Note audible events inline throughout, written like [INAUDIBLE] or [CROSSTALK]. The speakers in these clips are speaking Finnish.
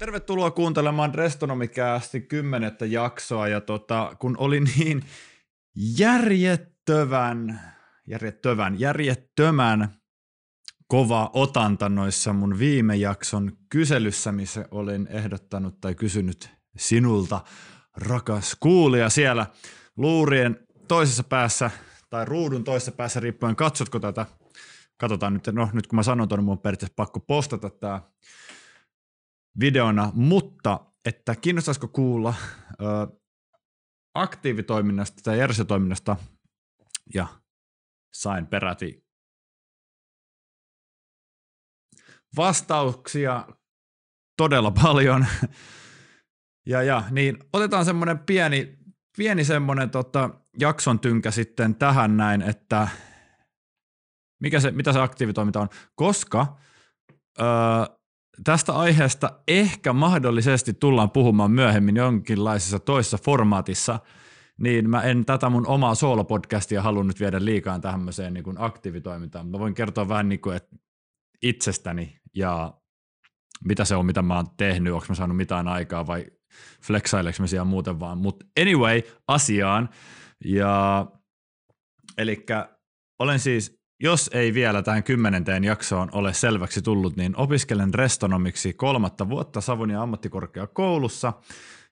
Tervetuloa kuuntelemaan Restonomikäästi kymmenettä jaksoa. Ja tota, kun oli niin järjettövän, järjettövän, järjettömän kova otanta noissa mun viime jakson kyselyssä, missä olin ehdottanut tai kysynyt sinulta, rakas kuulija siellä luurien toisessa päässä tai ruudun toisessa päässä riippuen katsotko tätä. Katsotaan nyt, no nyt kun mä sanon tuonne, mun on periaatteessa pakko postata tämä videona, mutta että kiinnostaisiko kuulla ö, aktiivitoiminnasta tai järjestötoiminnasta ja sain peräti vastauksia todella paljon. Ja, ja niin otetaan semmoinen pieni, pieni semmoinen tota, jakson tynkä sitten tähän näin, että mikä se, mitä se aktiivitoiminta on, koska öö, tästä aiheesta ehkä mahdollisesti tullaan puhumaan myöhemmin jonkinlaisessa toisessa formaatissa, niin mä en tätä mun omaa soolopodcastia halunnut viedä liikaan tämmöiseen niin aktiivitoimintaan. Mä voin kertoa vähän niin kuin, että itsestäni ja mitä se on, mitä mä oon tehnyt, onko mä saanut mitään aikaa vai flexaileeko mä siellä muuten vaan. Mutta anyway, asiaan. Ja eli olen siis, jos ei vielä tähän kymmenenteen jaksoon ole selväksi tullut, niin opiskelen restonomiksi kolmatta vuotta Savonia ammattikorkeakoulussa.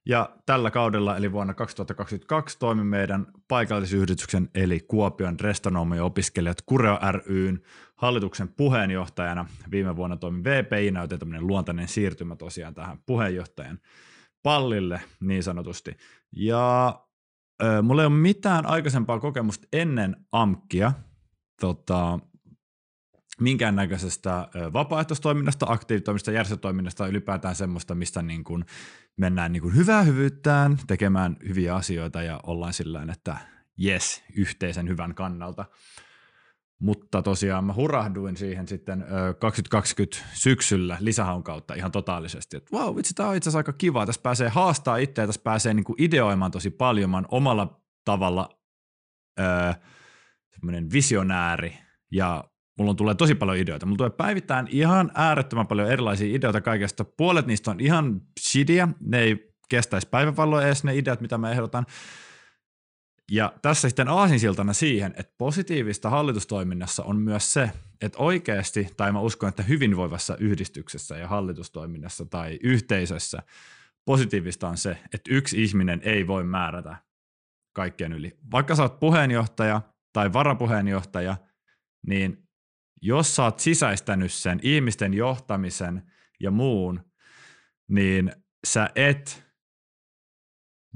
Ja tällä kaudella, eli vuonna 2022, toimin meidän paikallisyhdistyksen, eli Kuopion restonomio-opiskelijat Kureo ryn hallituksen puheenjohtajana. Viime vuonna toimin VPI, näytin tämmöinen luontainen siirtymä tosiaan tähän puheenjohtajan pallille niin sanotusti. Ja äh, mulla ei ole mitään aikaisempaa kokemusta ennen AMKia, tota, minkäännäköisestä vapaaehtoistoiminnasta, aktiivitoiminnasta, järjestötoiminnasta, ylipäätään semmoista, mistä niin kuin mennään niin kuin hyvää hyvyyttään tekemään hyviä asioita ja ollaan sillä että yes, yhteisen hyvän kannalta. Mutta tosiaan mä hurahduin siihen sitten 2020 syksyllä lisähaun kautta ihan totaalisesti, että wow, vitsi, tämä on itse asiassa aika kiva. Tässä pääsee haastaa itseä, tässä pääsee niin kuin ideoimaan tosi paljon. Mä omalla tavalla öö, semmoinen visionääri ja mulla tulee tosi paljon ideoita. Mulla tulee päivittäin ihan äärettömän paljon erilaisia ideoita kaikesta. Puolet niistä on ihan shidia, ne ei kestäisi päivävalloa edes ne ideat, mitä mä ehdotan. Ja tässä sitten aasinsiltana siihen, että positiivista hallitustoiminnassa on myös se, että oikeasti, tai mä uskon, että hyvinvoivassa yhdistyksessä ja hallitustoiminnassa tai yhteisössä positiivista on se, että yksi ihminen ei voi määrätä kaikkien yli. Vaikka sä oot puheenjohtaja tai varapuheenjohtaja, niin jos sä oot sisäistänyt sen ihmisten johtamisen ja muun, niin sä et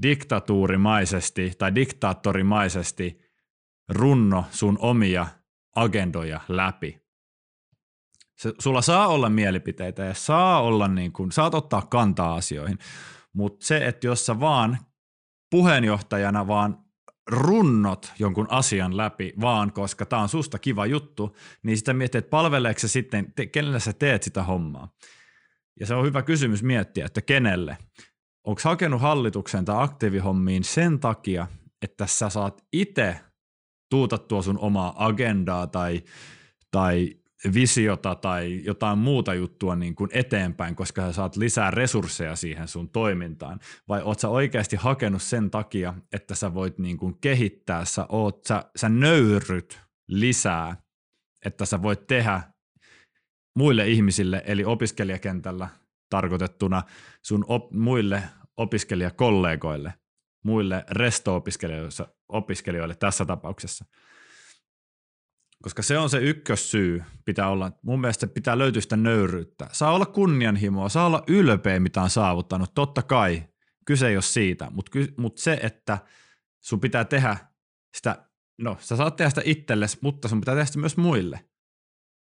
diktatuurimaisesti tai diktaattorimaisesti runno sun omia agendoja läpi. Se, sulla saa olla mielipiteitä ja saa olla niin kuin, saat ottaa kantaa asioihin, mutta se, että jos sä vaan puheenjohtajana vaan runnot jonkun asian läpi vaan, koska tämä on susta kiva juttu, niin sitä miettii, että palveleeko se sitten, te, kenelle sä teet sitä hommaa. Ja se on hyvä kysymys miettiä, että kenelle. Onko hakenut hallituksen tai aktiivihommiin sen takia, että sä saat itse tuutattua sun omaa agendaa tai, tai visiota tai jotain muuta juttua niin kuin eteenpäin, koska sä saat lisää resursseja siihen sun toimintaan? Vai oot sä oikeasti hakenut sen takia, että sä voit niin kuin kehittää, sä, oot, sä, sä nöyryt lisää, että sä voit tehdä muille ihmisille, eli opiskelijakentällä tarkoitettuna sun op, muille opiskelijakollegoille, muille resto-opiskelijoille tässä tapauksessa – koska se on se ykkössyy, pitää olla, mun mielestä pitää löytyä sitä nöyryyttä. Saa olla kunnianhimoa, saa olla ylpeä, mitä on saavuttanut, totta kai, kyse ei ole siitä, mutta mut se, että sun pitää tehdä sitä, no sä saat tehdä sitä itsellesi, mutta sun pitää tehdä sitä myös muille.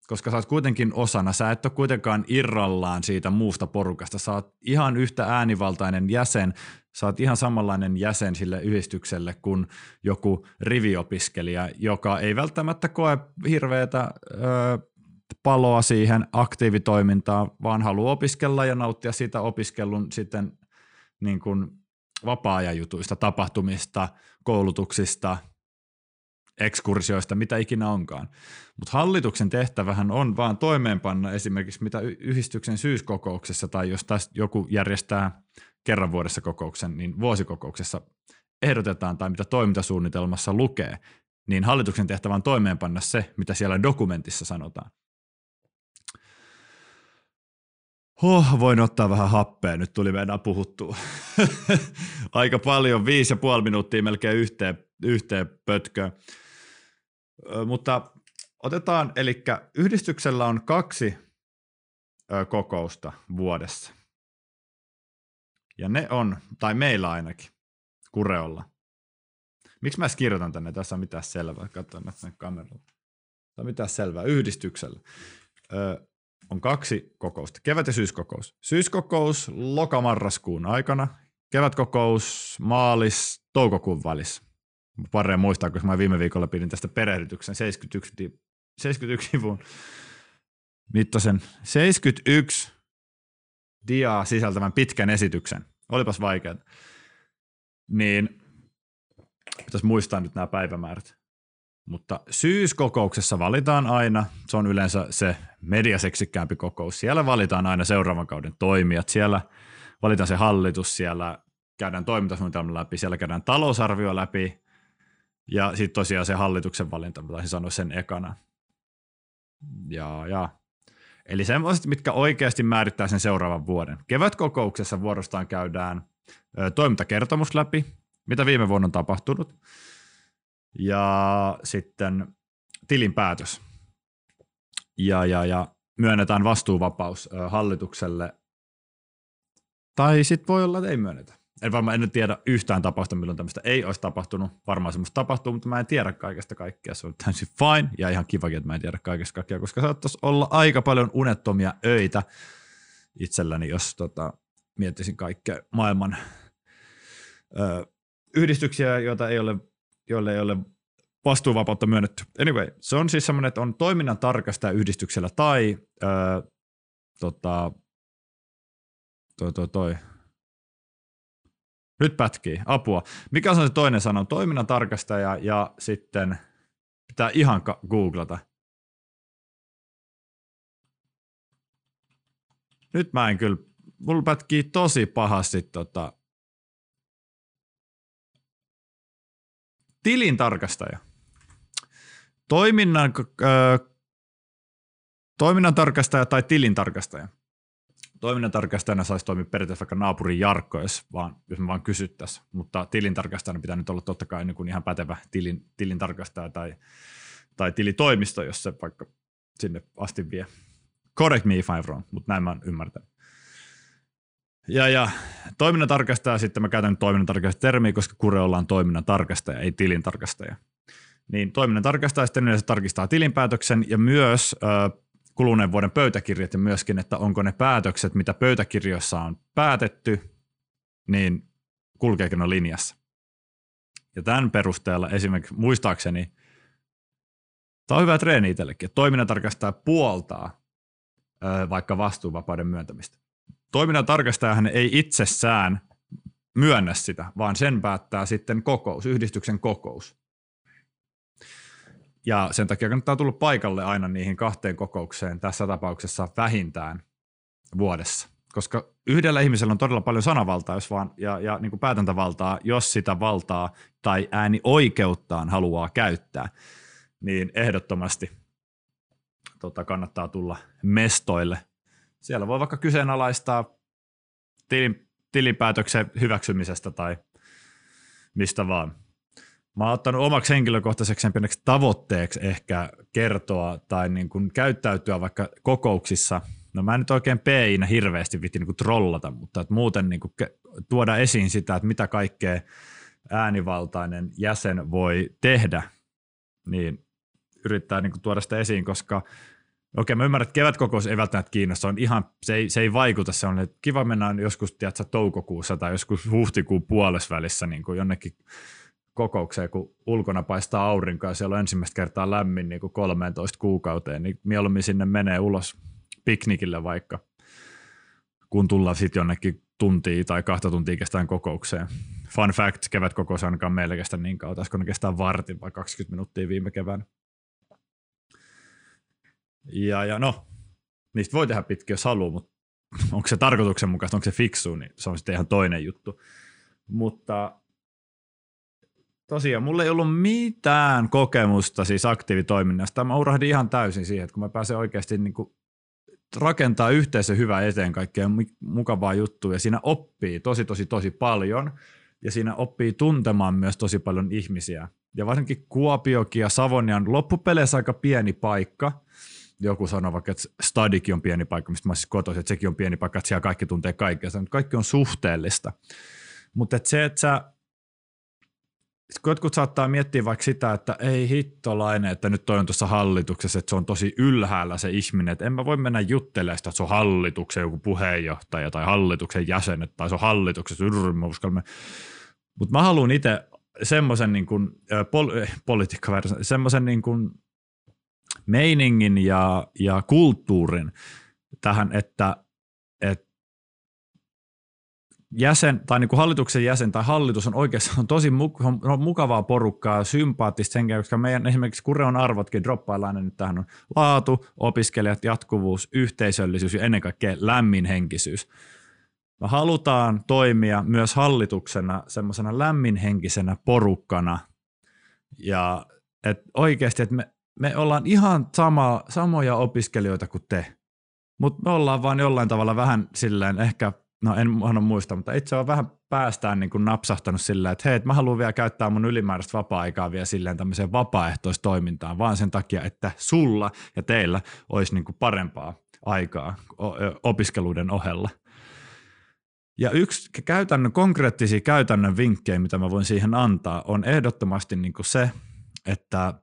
Koska sä oot kuitenkin osana, sä et ole kuitenkaan irrallaan siitä muusta porukasta, sä oot ihan yhtä äänivaltainen jäsen, sä oot ihan samanlainen jäsen sille yhdistykselle kuin joku riviopiskelija, joka ei välttämättä koe hirveätä ö, paloa siihen aktiivitoimintaan, vaan haluaa opiskella ja nauttia siitä opiskelun sitten niin kuin vapaa-ajan jutuista, tapahtumista, koulutuksista, ekskursioista, mitä ikinä onkaan. Mutta hallituksen tehtävähän on vaan toimeenpanna esimerkiksi mitä yhdistyksen syyskokouksessa tai jos taas joku järjestää kerran vuodessa kokouksen, niin vuosikokouksessa ehdotetaan tai mitä toimintasuunnitelmassa lukee, niin hallituksen tehtävä on toimeenpanna se, mitä siellä dokumentissa sanotaan. Huh, voin ottaa vähän happea, nyt tuli meidän puhuttua. [LAUGHS] Aika paljon, viisi ja puoli minuuttia melkein yhteen, yhteen pötköön. Mutta otetaan, eli yhdistyksellä on kaksi kokousta vuodessa. Ja ne on, tai meillä ainakin, Kureolla. Miksi mä edes kirjoitan tänne? Tässä on mitään selvää. Katsotaan tänne kameralla. On mitään selvää. Yhdistyksellä. Ö, on kaksi kokousta. Kevät- ja syyskokous. Syyskokous lokamarraskuun aikana. Kevätkokous maalis toukokuun välissä. Pareen muistaa, koska mä viime viikolla pidin tästä perehdytyksen 71, 71 sivun mittaisen 71 diaa sisältävän pitkän esityksen. Olipas vaikeaa. Niin pitäisi muistaa nyt nämä päivämäärät. Mutta syyskokouksessa valitaan aina, se on yleensä se mediaseksikkäämpi kokous, siellä valitaan aina seuraavan kauden toimijat, siellä valitaan se hallitus, siellä käydään toimintasuunnitelma läpi, siellä käydään talousarvio läpi ja sitten tosiaan se hallituksen valinta, mä taisin sanoa sen ekana. Ja, ja. Eli semmoiset, mitkä oikeasti määrittää sen seuraavan vuoden. Kevätkokouksessa vuorostaan käydään toimintakertomus läpi, mitä viime vuonna on tapahtunut – ja sitten tilinpäätös. Ja, ja, ja myönnetään vastuuvapaus hallitukselle. Tai sitten voi olla, että ei myönnetä. En varmaan en nyt tiedä yhtään tapausta, milloin tämmöistä ei olisi tapahtunut. Varmaan semmoista tapahtuu, mutta mä en tiedä kaikesta kaikkea. Se on täysin fine ja ihan kivakin, että mä en tiedä kaikesta kaikkea, koska saattaisi olla aika paljon unettomia öitä itselläni, jos tota, miettisin kaikkea maailman ö, yhdistyksiä, joita ei ole joille ei ole vastuuvapautta myönnetty. Anyway, se on siis semmoinen, että on toiminnan tarkastaja yhdistyksellä tai öö, tota, toi, toi, toi. Nyt pätkii, apua. Mikä on se toinen sana? Toiminnan tarkastaja ja sitten pitää ihan googlata. Nyt mä en kyllä, mulla pätkii tosi pahasti tota, tilintarkastaja. Toiminnan, äh, toiminnan tarkastaja tai tilintarkastaja. Toiminnan tarkastajana saisi toimia periaatteessa vaikka naapurin Jarkko, jos, vaan, jos me vaan kysyttäisiin. Mutta tilintarkastajana pitää nyt olla totta kai niin kuin ihan pätevä tilin, tilintarkastaja tai, tai tilitoimisto, jos se vaikka sinne asti vie. Correct me if I'm wrong, mutta näin mä oon ymmärtänyt. Ja, ja toiminnan tarkastaja, sitten mä käytän toiminnan tarkastaja termiä, koska kure ollaan toiminnan tarkastaja, ei tilintarkastaja. Niin toiminnan tarkastaja sitten yleensä tarkistaa tilinpäätöksen ja myös ö, kuluneen vuoden pöytäkirjat ja myöskin, että onko ne päätökset, mitä pöytäkirjoissa on päätetty, niin kulkeeko ne linjassa. Ja tämän perusteella esimerkiksi muistaakseni, tämä on hyvä treeni itsellekin, että toiminnan tarkastaja puoltaa vaikka vastuuvapauden myöntämistä toiminnan tarkastajahan ei itsessään myönnä sitä, vaan sen päättää sitten kokous, yhdistyksen kokous. Ja sen takia kannattaa tulla paikalle aina niihin kahteen kokoukseen, tässä tapauksessa vähintään vuodessa. Koska yhdellä ihmisellä on todella paljon sanavaltaa jos vaan, ja, ja niin kuin päätäntävaltaa, jos sitä valtaa tai ääni oikeuttaan haluaa käyttää, niin ehdottomasti tota, kannattaa tulla mestoille siellä voi vaikka kyseenalaistaa tilin, tilinpäätöksen hyväksymisestä tai mistä vaan. Mä oon ottanut omaksi henkilökohtaiseksi tavoitteeksi ehkä kertoa tai niin kuin käyttäytyä vaikka kokouksissa. No mä en nyt oikein PInä hirveästi vitti niin kuin trollata, mutta että muuten niin kuin tuoda esiin sitä, että mitä kaikkea äänivaltainen jäsen voi tehdä, niin yrittää niin kuin tuoda sitä esiin, koska Okei, mä ymmärrän, että kevätkokous ei välttämättä kiinnosta, on ihan, se, ei, se ei vaikuta, se on, että kiva mennä joskus, tiedätkö, toukokuussa tai joskus huhtikuun puolesvälissä niin kuin jonnekin kokoukseen, kun ulkona paistaa aurinko ja siellä on ensimmäistä kertaa lämmin niin kuin 13 kuukauteen, niin mieluummin sinne menee ulos piknikille vaikka, kun tullaan sitten jonnekin tuntia tai kahta tuntia kestään kokoukseen fun fact, kevätkokous ainakaan meillä niin kauan, taisiko ne kestää vartin vai 20 minuuttia viime keväänä. Ja, ja no, niistä voi tehdä pitkiä, jos haluaa, mutta onko se tarkoituksenmukaista, onko se fiksu, niin se on sitten ihan toinen juttu. Mutta tosiaan, mulla ei ollut mitään kokemusta siis aktiivitoiminnasta. Mä urahdin ihan täysin siihen, että kun mä pääsen oikeasti niin kuin rakentaa yhteisö hyvää eteen kaikkea mukavaa juttua ja siinä oppii tosi tosi tosi paljon ja siinä oppii tuntemaan myös tosi paljon ihmisiä. Ja varsinkin Kuopiokin ja Savonian loppupeleissä aika pieni paikka. Joku sanoo vaikka, että Stadikin on pieni paikka, mistä mä siis kotoisin, että sekin on pieni paikka, että siellä kaikki tuntee kaikkea. Kaikki on suhteellista. Mutta se, että sä jotkut saattaa miettiä vaikka sitä, että ei hittolainen, että nyt toi on tuossa hallituksessa, että se on tosi ylhäällä se ihminen, että en mä voi mennä juttelemaan sitä, että se on hallituksen joku puheenjohtaja tai hallituksen jäsenet tai se on hallituksessa, mutta mä haluan itse semmoisen niin kuin, pol- politiikka, semmoisen niin kuin meiningin ja, ja kulttuurin tähän, että, että jäsen tai niin kuin hallituksen jäsen tai hallitus on oikeastaan on tosi muk- on mukavaa porukkaa, sympaattista sen koska meidän esimerkiksi Kureon arvotkin droppaillaan nyt tähän on laatu, opiskelijat, jatkuvuus, yhteisöllisyys ja ennen kaikkea lämminhenkisyys. Me halutaan toimia myös hallituksena semmoisena lämminhenkisenä porukkana ja et oikeasti, että me, me ollaan ihan sama, samoja opiskelijoita kuin te, mutta me ollaan vaan jollain tavalla vähän silleen ehkä – no en en muista, mutta itse on vähän päästään niin kuin napsahtanut silleen, että hei, että mä haluan vielä käyttää mun ylimääräistä vapaa-aikaa vielä silleen tämmöiseen vapaaehtoistoimintaan, vaan sen takia, että sulla ja teillä olisi niin kuin parempaa aikaa opiskeluiden ohella. Ja yksi käytännön, konkreettisia käytännön vinkkejä, mitä mä voin siihen antaa, on ehdottomasti niin kuin se, että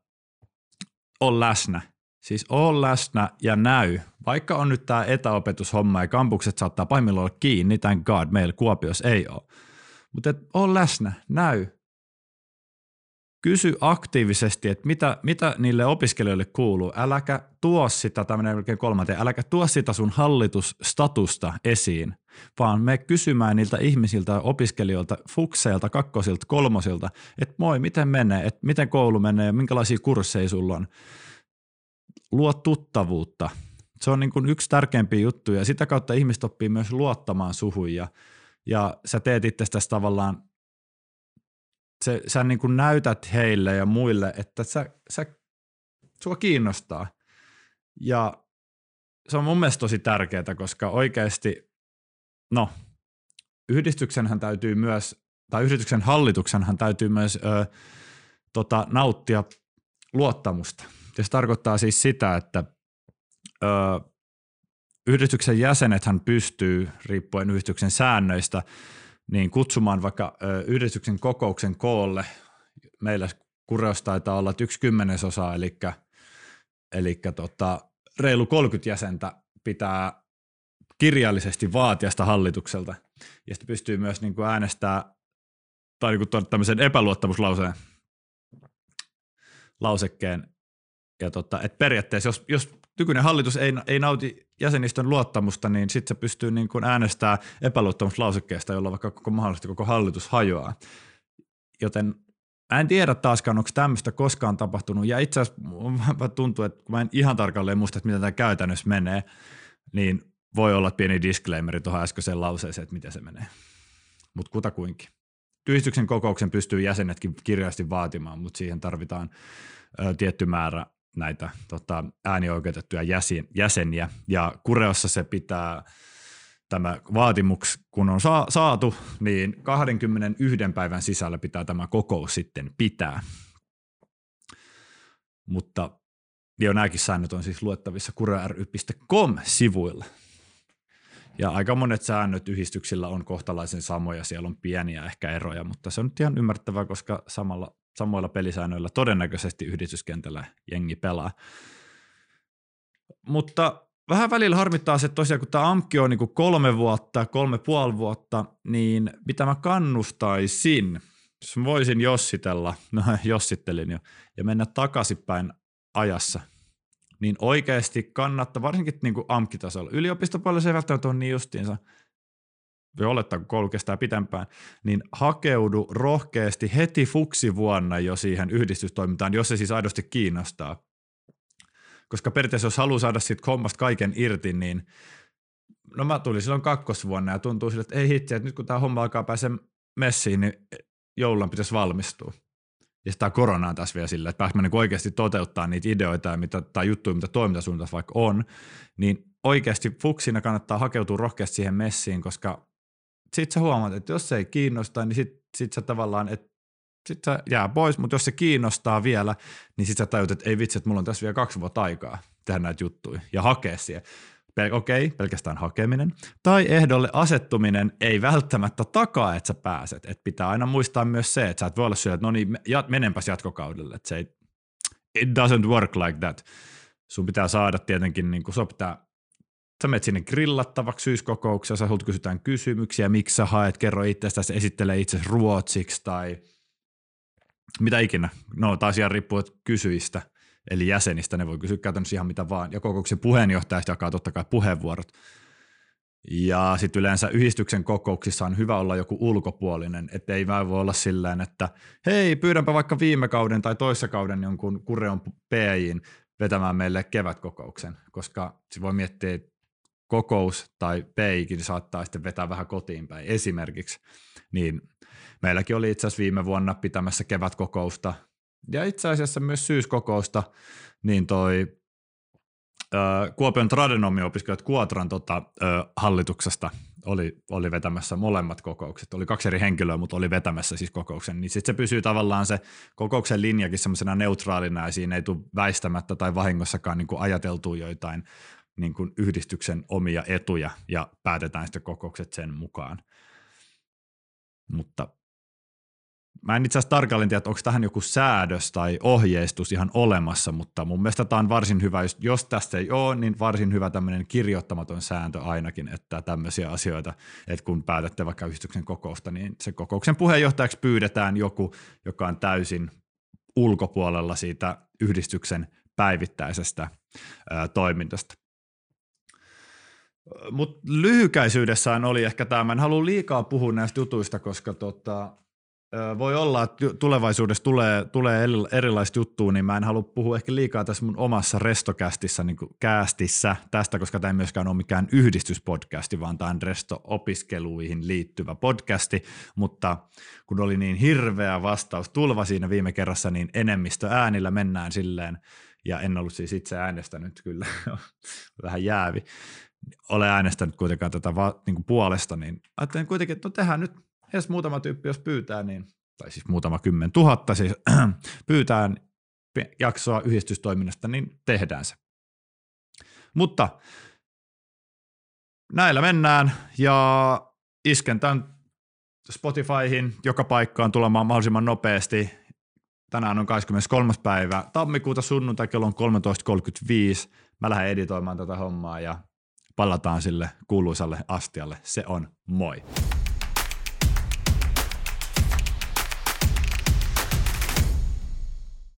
on läsnä – Siis ole läsnä ja näy. Vaikka on nyt tämä etäopetushomma ja kampukset saattaa pahimmillaan olla kiinni, thank god, meillä Kuopiossa ei ole. Mutta ole läsnä, näy. Kysy aktiivisesti, että mitä, mitä niille opiskelijoille kuuluu. Äläkä tuo sitä, tämmöinen melkein kolmanteen, äläkä tuo sitä sun hallitusstatusta esiin, vaan me kysymään niiltä ihmisiltä, opiskelijoilta, fukseilta, kakkosilta, kolmosilta, että moi, miten menee, että miten koulu menee, minkälaisia kursseja sulla on luo tuttavuutta. Se on niin kuin yksi tärkeimpiä juttuja ja sitä kautta ihmiset oppii myös luottamaan suhun ja, ja sä teet itsestäsi tavallaan, se, sä niin kuin näytät heille ja muille, että sä, sä, sua kiinnostaa. Ja se on mun mielestä tosi tärkeää, koska oikeasti, no, yhdistyksenhän täytyy myös, tai yhdistyksen hallituksenhan täytyy myös ö, tota, nauttia luottamusta. Ja se tarkoittaa siis sitä, että ö, yhdistyksen jäsenethän pystyy, riippuen yhdistyksen säännöistä, niin kutsumaan vaikka ö, yhdistyksen kokouksen koolle. Meillä Kureos taitaa olla yksi kymmenesosa, eli, eli tota, reilu 30 jäsentä pitää kirjallisesti vaatia sitä hallitukselta. Ja sitten pystyy myös niin kuin äänestää tai niin kuin tämmöisen epäluottamuslauseen lausekkeen ja tota, et periaatteessa, jos, jos nykyinen hallitus ei, ei nauti jäsenistön luottamusta, niin sitten se pystyy niin kuin äänestää epäluottamuslausekkeesta, jolla vaikka koko mahdollisesti koko hallitus hajoaa. Joten mä en tiedä taaskaan, onko tämmöistä koskaan tapahtunut. Ja itse asiassa tuntuu, että kun mä en ihan tarkalleen muista, että miten tämä käytännössä menee, niin voi olla pieni disclaimeri tuohon äskeiseen lauseeseen, että miten se menee. Mutta kutakuinkin. Yhdistyksen kokouksen pystyy jäsenetkin kirjallisesti vaatimaan, mutta siihen tarvitaan ö, tietty määrä näitä tota, äänioikeutettuja jäsen, jäseniä. Ja Kureossa se pitää tämä vaatimus, kun on saa, saatu, niin 21 päivän sisällä pitää tämä kokous sitten pitää. Mutta jo nämäkin säännöt on siis luettavissa kureary.com-sivuilla. Ja aika monet säännöt yhdistyksillä on kohtalaisen samoja, siellä on pieniä ehkä eroja, mutta se on nyt ihan ymmärrettävää, koska samalla samoilla pelisäännöillä todennäköisesti yhdistyskentällä jengi pelaa. Mutta vähän välillä harmittaa se, että tosiaan kun tämä AMKki on niin kolme vuotta, kolme puoli vuotta, niin mitä mä kannustaisin, jos mä voisin jossitella, no [LAUGHS] jossittelin jo, ja mennä takaisinpäin ajassa, niin oikeasti kannattaa, varsinkin niin kuin AMKki-tasolla. Yliopistopuolella se ei välttämättä ole niin justiinsa, voi olettaa, kun koulu kestää pitempään, niin hakeudu rohkeasti heti fuksivuonna jo siihen yhdistystoimintaan, jos se siis aidosti kiinnostaa. Koska periaatteessa jos haluaa saada siitä hommasta kaiken irti, niin no mä tulin silloin kakkosvuonna ja tuntuu sille, että ei hitsi, että nyt kun tämä homma alkaa pääse messiin, niin joulun pitäisi valmistua. Ja sitä koronaa tässä vielä sillä, että pääsemme niin oikeasti toteuttaa niitä ideoita mitä, tai juttuja, mitä toimintasuunnitelmassa vaikka on, niin oikeasti fuksina kannattaa hakeutua rohkeasti siihen messiin, koska sit sä huomaat, että jos se ei kiinnosta, niin sit, sit sä tavallaan, että sit sä jää pois, mutta jos se kiinnostaa vielä, niin sit sä tajut, että ei vitsi, että mulla on tässä vielä kaksi vuotta aikaa tehdä näitä juttuja ja hakea siihen. Pel- Okei, okay, pelkästään hakeminen. Tai ehdolle asettuminen ei välttämättä takaa, että sä pääset. Et pitää aina muistaa myös se, että sä et voi olla syöllä, että no niin, menenpäs jatkokaudelle. Että se ei, it doesn't work like that. Sun pitää saada tietenkin, niin kuin, pitää sä menet sinne grillattavaksi syyskokouksessa, sä kysytään kysymyksiä, miksi sä haet, kerro itsestäsi, esittelee itse ruotsiksi tai mitä ikinä. No taas ihan riippuu kysyistä, eli jäsenistä, ne voi kysyä käytännössä ihan mitä vaan. Ja kokouksen puheenjohtajasta jakaa totta kai puheenvuorot. Ja sitten yleensä yhdistyksen kokouksissa on hyvä olla joku ulkopuolinen, että ei vaan voi olla silleen, että hei, pyydänpä vaikka viime kauden tai toissa kauden jonkun Kureon PIin vetämään meille kevätkokouksen, koska se voi miettiä, että kokous tai peikin saattaa sitten vetää vähän kotiin päin esimerkiksi, niin meilläkin oli itse asiassa viime vuonna pitämässä kevätkokousta ja itse asiassa myös syyskokousta, niin toi Kuopion tradenomi-opiskelijat Kuotran tota, hallituksesta oli, oli vetämässä molemmat kokoukset. Oli kaksi eri henkilöä, mutta oli vetämässä siis kokouksen. Niin sitten se pysyy tavallaan se kokouksen linjakin semmoisena neutraalina ja siinä ei tule väistämättä tai vahingossakaan niin ajateltua joitain niin kuin yhdistyksen omia etuja ja päätetään sitten kokoukset sen mukaan. Mutta mä en itse asiassa tarkalleen tiedä, että onko tähän joku säädös tai ohjeistus ihan olemassa, mutta mun mielestä tämä on varsin hyvä, jos, tästä ei ole, niin varsin hyvä tämmöinen kirjoittamaton sääntö ainakin, että tämmöisiä asioita, että kun päätätte vaikka yhdistyksen kokousta, niin se kokouksen puheenjohtajaksi pyydetään joku, joka on täysin ulkopuolella siitä yhdistyksen päivittäisestä ää, toimintasta. Mutta lyhykäisyydessään oli ehkä tämä, mä en halua liikaa puhua näistä jutuista, koska tota, voi olla, että tulevaisuudessa tulee, tulee erilaista juttua, niin mä en halua puhua ehkä liikaa tässä mun omassa restokästissä, niin käästissä tästä, koska tämä ei myöskään ole mikään yhdistyspodcasti, vaan tämä on resto-opiskeluihin liittyvä podcasti, mutta kun oli niin hirveä vastaus tulva siinä viime kerrassa, niin enemmistö äänillä mennään silleen, ja en ollut siis itse äänestänyt kyllä, [LAUGHS] vähän jäävi, ole äänestänyt kuitenkaan tätä va, niin kuin puolesta, niin ajattelin kuitenkin, että no tehdään nyt edes muutama tyyppi, jos pyytää, niin, tai siis muutama kymmen tuhatta siis [CLEARS THROAT] pyytää jaksoa yhdistystoiminnasta, niin tehdään se. Mutta näillä mennään ja isken tämän Spotifyhin joka paikkaan tulemaan mahdollisimman nopeasti. Tänään on 23. päivä tammikuuta sunnuntai kello on 13.35. Mä lähden editoimaan tätä hommaa ja palataan sille kuuluisalle astialle. Se on moi.